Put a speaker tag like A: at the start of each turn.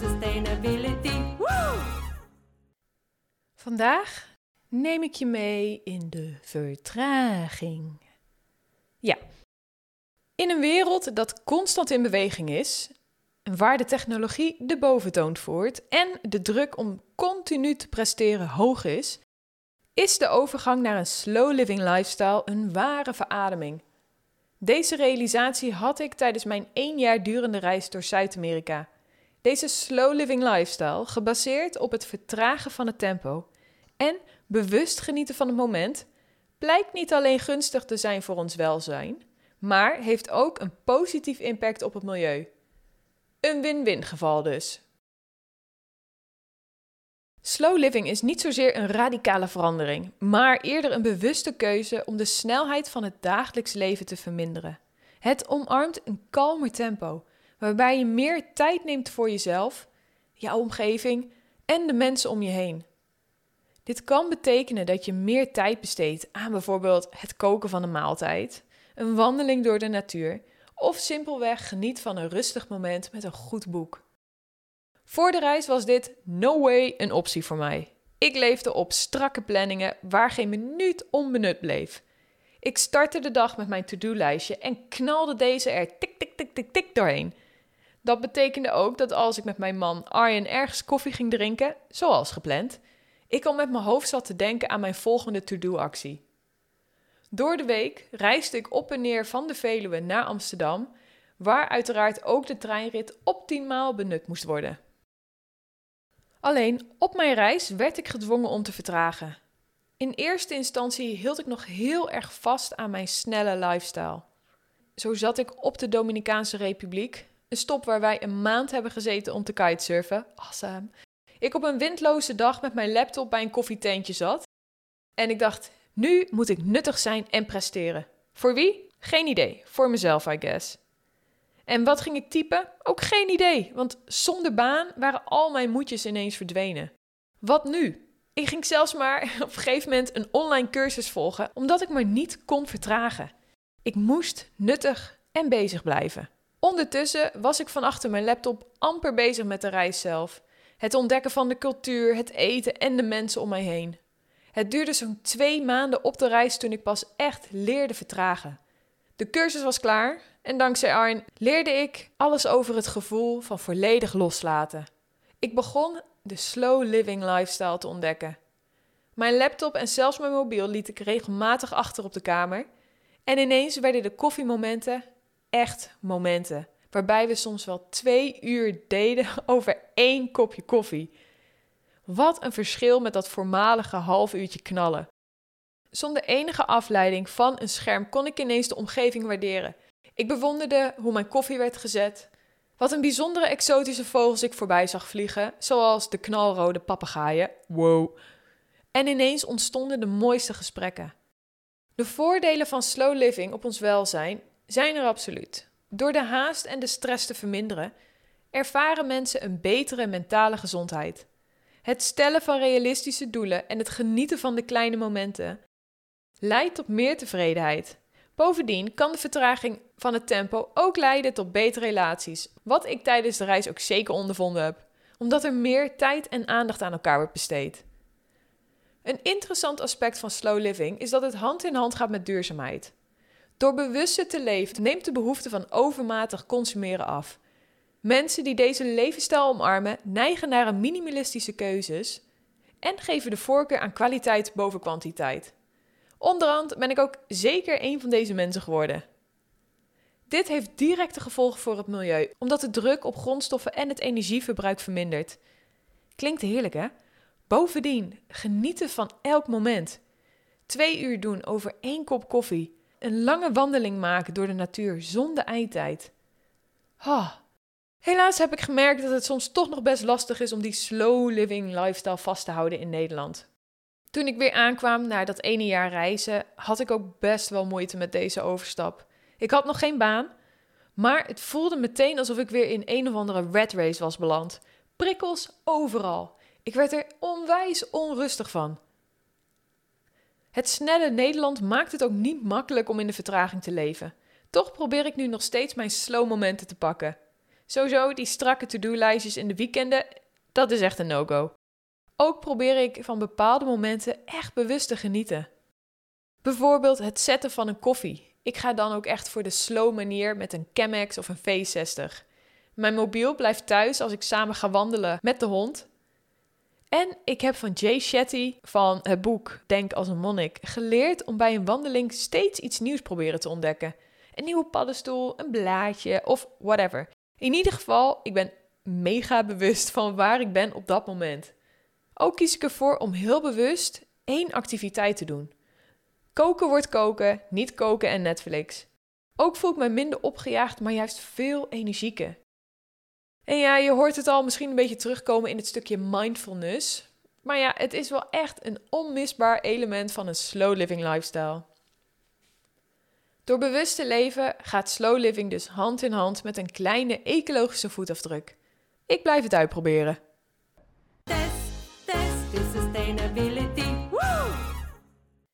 A: sustainability.
B: Vandaag neem ik je mee in de vertraging. Ja, in een wereld dat constant in beweging is, waar de technologie de boventoon voert en de druk om continu te presteren hoog is, is de overgang naar een slow living lifestyle een ware verademing. Deze realisatie had ik tijdens mijn één jaar durende reis door Zuid-Amerika. Deze slow living lifestyle, gebaseerd op het vertragen van het tempo en bewust genieten van het moment, blijkt niet alleen gunstig te zijn voor ons welzijn, maar heeft ook een positief impact op het milieu. Een win-win geval dus. Slow living is niet zozeer een radicale verandering, maar eerder een bewuste keuze om de snelheid van het dagelijks leven te verminderen. Het omarmt een kalmer tempo, waarbij je meer tijd neemt voor jezelf, jouw omgeving en de mensen om je heen. Dit kan betekenen dat je meer tijd besteedt aan bijvoorbeeld het koken van een maaltijd, een wandeling door de natuur of simpelweg geniet van een rustig moment met een goed boek. Voor de reis was dit no way een optie voor mij. Ik leefde op strakke planningen waar geen minuut onbenut bleef. Ik startte de dag met mijn to-do-lijstje en knalde deze er tik tik tik tik tik doorheen. Dat betekende ook dat als ik met mijn man Arjen ergens koffie ging drinken, zoals gepland, ik al met mijn hoofd zat te denken aan mijn volgende to-do-actie. Door de week reisde ik op en neer van de Veluwe naar Amsterdam, waar uiteraard ook de treinrit optimaal benut moest worden. Alleen op mijn reis werd ik gedwongen om te vertragen. In eerste instantie hield ik nog heel erg vast aan mijn snelle lifestyle. Zo zat ik op de Dominicaanse Republiek, een stop waar wij een maand hebben gezeten om te kitesurfen. Awesome. Ik op een windloze dag met mijn laptop bij een koffietentje zat. En ik dacht, nu moet ik nuttig zijn en presteren. Voor wie? Geen idee. Voor mezelf, I guess. En wat ging ik typen? Ook geen idee, want zonder baan waren al mijn moedjes ineens verdwenen. Wat nu? Ik ging zelfs maar op een gegeven moment een online cursus volgen, omdat ik me niet kon vertragen. Ik moest nuttig en bezig blijven. Ondertussen was ik van achter mijn laptop amper bezig met de reis zelf. Het ontdekken van de cultuur, het eten en de mensen om mij heen. Het duurde zo'n twee maanden op de reis toen ik pas echt leerde vertragen. De cursus was klaar en dankzij Arn leerde ik alles over het gevoel van volledig loslaten. Ik begon de slow living lifestyle te ontdekken. Mijn laptop en zelfs mijn mobiel liet ik regelmatig achter op de kamer. En ineens werden de koffiemomenten echt momenten. Waarbij we soms wel twee uur deden over één kopje koffie. Wat een verschil met dat voormalige half uurtje knallen. Zonder enige afleiding van een scherm kon ik ineens de omgeving waarderen. Ik bewonderde hoe mijn koffie werd gezet. Wat een bijzondere exotische vogels ik voorbij zag vliegen, zoals de knalrode papegaaien. Wow. En ineens ontstonden de mooiste gesprekken. De voordelen van slow living op ons welzijn zijn er absoluut. Door de haast en de stress te verminderen, ervaren mensen een betere mentale gezondheid. Het stellen van realistische doelen en het genieten van de kleine momenten leidt tot meer tevredenheid. Bovendien kan de vertraging van het tempo ook leiden tot betere relaties, wat ik tijdens de reis ook zeker ondervonden heb, omdat er meer tijd en aandacht aan elkaar wordt besteed. Een interessant aspect van slow living is dat het hand in hand gaat met duurzaamheid. Door bewuster te leven neemt de behoefte van overmatig consumeren af. Mensen die deze levensstijl omarmen neigen naar een minimalistische keuzes en geven de voorkeur aan kwaliteit boven kwantiteit. Onderhand ben ik ook zeker een van deze mensen geworden. Dit heeft directe gevolgen voor het milieu, omdat de druk op grondstoffen en het energieverbruik vermindert. Klinkt heerlijk, hè? Bovendien, genieten van elk moment. Twee uur doen over één kop koffie. Een lange wandeling maken door de natuur zonder eindtijd. Oh. Helaas heb ik gemerkt dat het soms toch nog best lastig is om die slow living lifestyle vast te houden in Nederland. Toen ik weer aankwam na dat ene jaar reizen, had ik ook best wel moeite met deze overstap. Ik had nog geen baan, maar het voelde meteen alsof ik weer in een of andere red race was beland. Prikkels overal. Ik werd er onwijs onrustig van. Het snelle Nederland maakt het ook niet makkelijk om in de vertraging te leven. Toch probeer ik nu nog steeds mijn slow momenten te pakken. Sowieso, die strakke to-do-lijstjes in de weekenden, dat is echt een no-go. Ook probeer ik van bepaalde momenten echt bewust te genieten. Bijvoorbeeld het zetten van een koffie. Ik ga dan ook echt voor de slow manier met een Chemex of een V60. Mijn mobiel blijft thuis als ik samen ga wandelen met de hond. En ik heb van Jay Shetty van het boek Denk als een monnik geleerd om bij een wandeling steeds iets nieuws proberen te ontdekken. Een nieuwe paddenstoel, een blaadje of whatever. In ieder geval, ik ben mega bewust van waar ik ben op dat moment. Ook kies ik ervoor om heel bewust één activiteit te doen. Koken wordt koken, niet koken en Netflix. Ook voel ik me minder opgejaagd, maar juist veel energieker. En ja, je hoort het al misschien een beetje terugkomen in het stukje mindfulness. Maar ja, het is wel echt een onmisbaar element van een slow living lifestyle. Door bewust te leven gaat slow living dus hand in hand met een kleine ecologische voetafdruk. Ik blijf het uitproberen.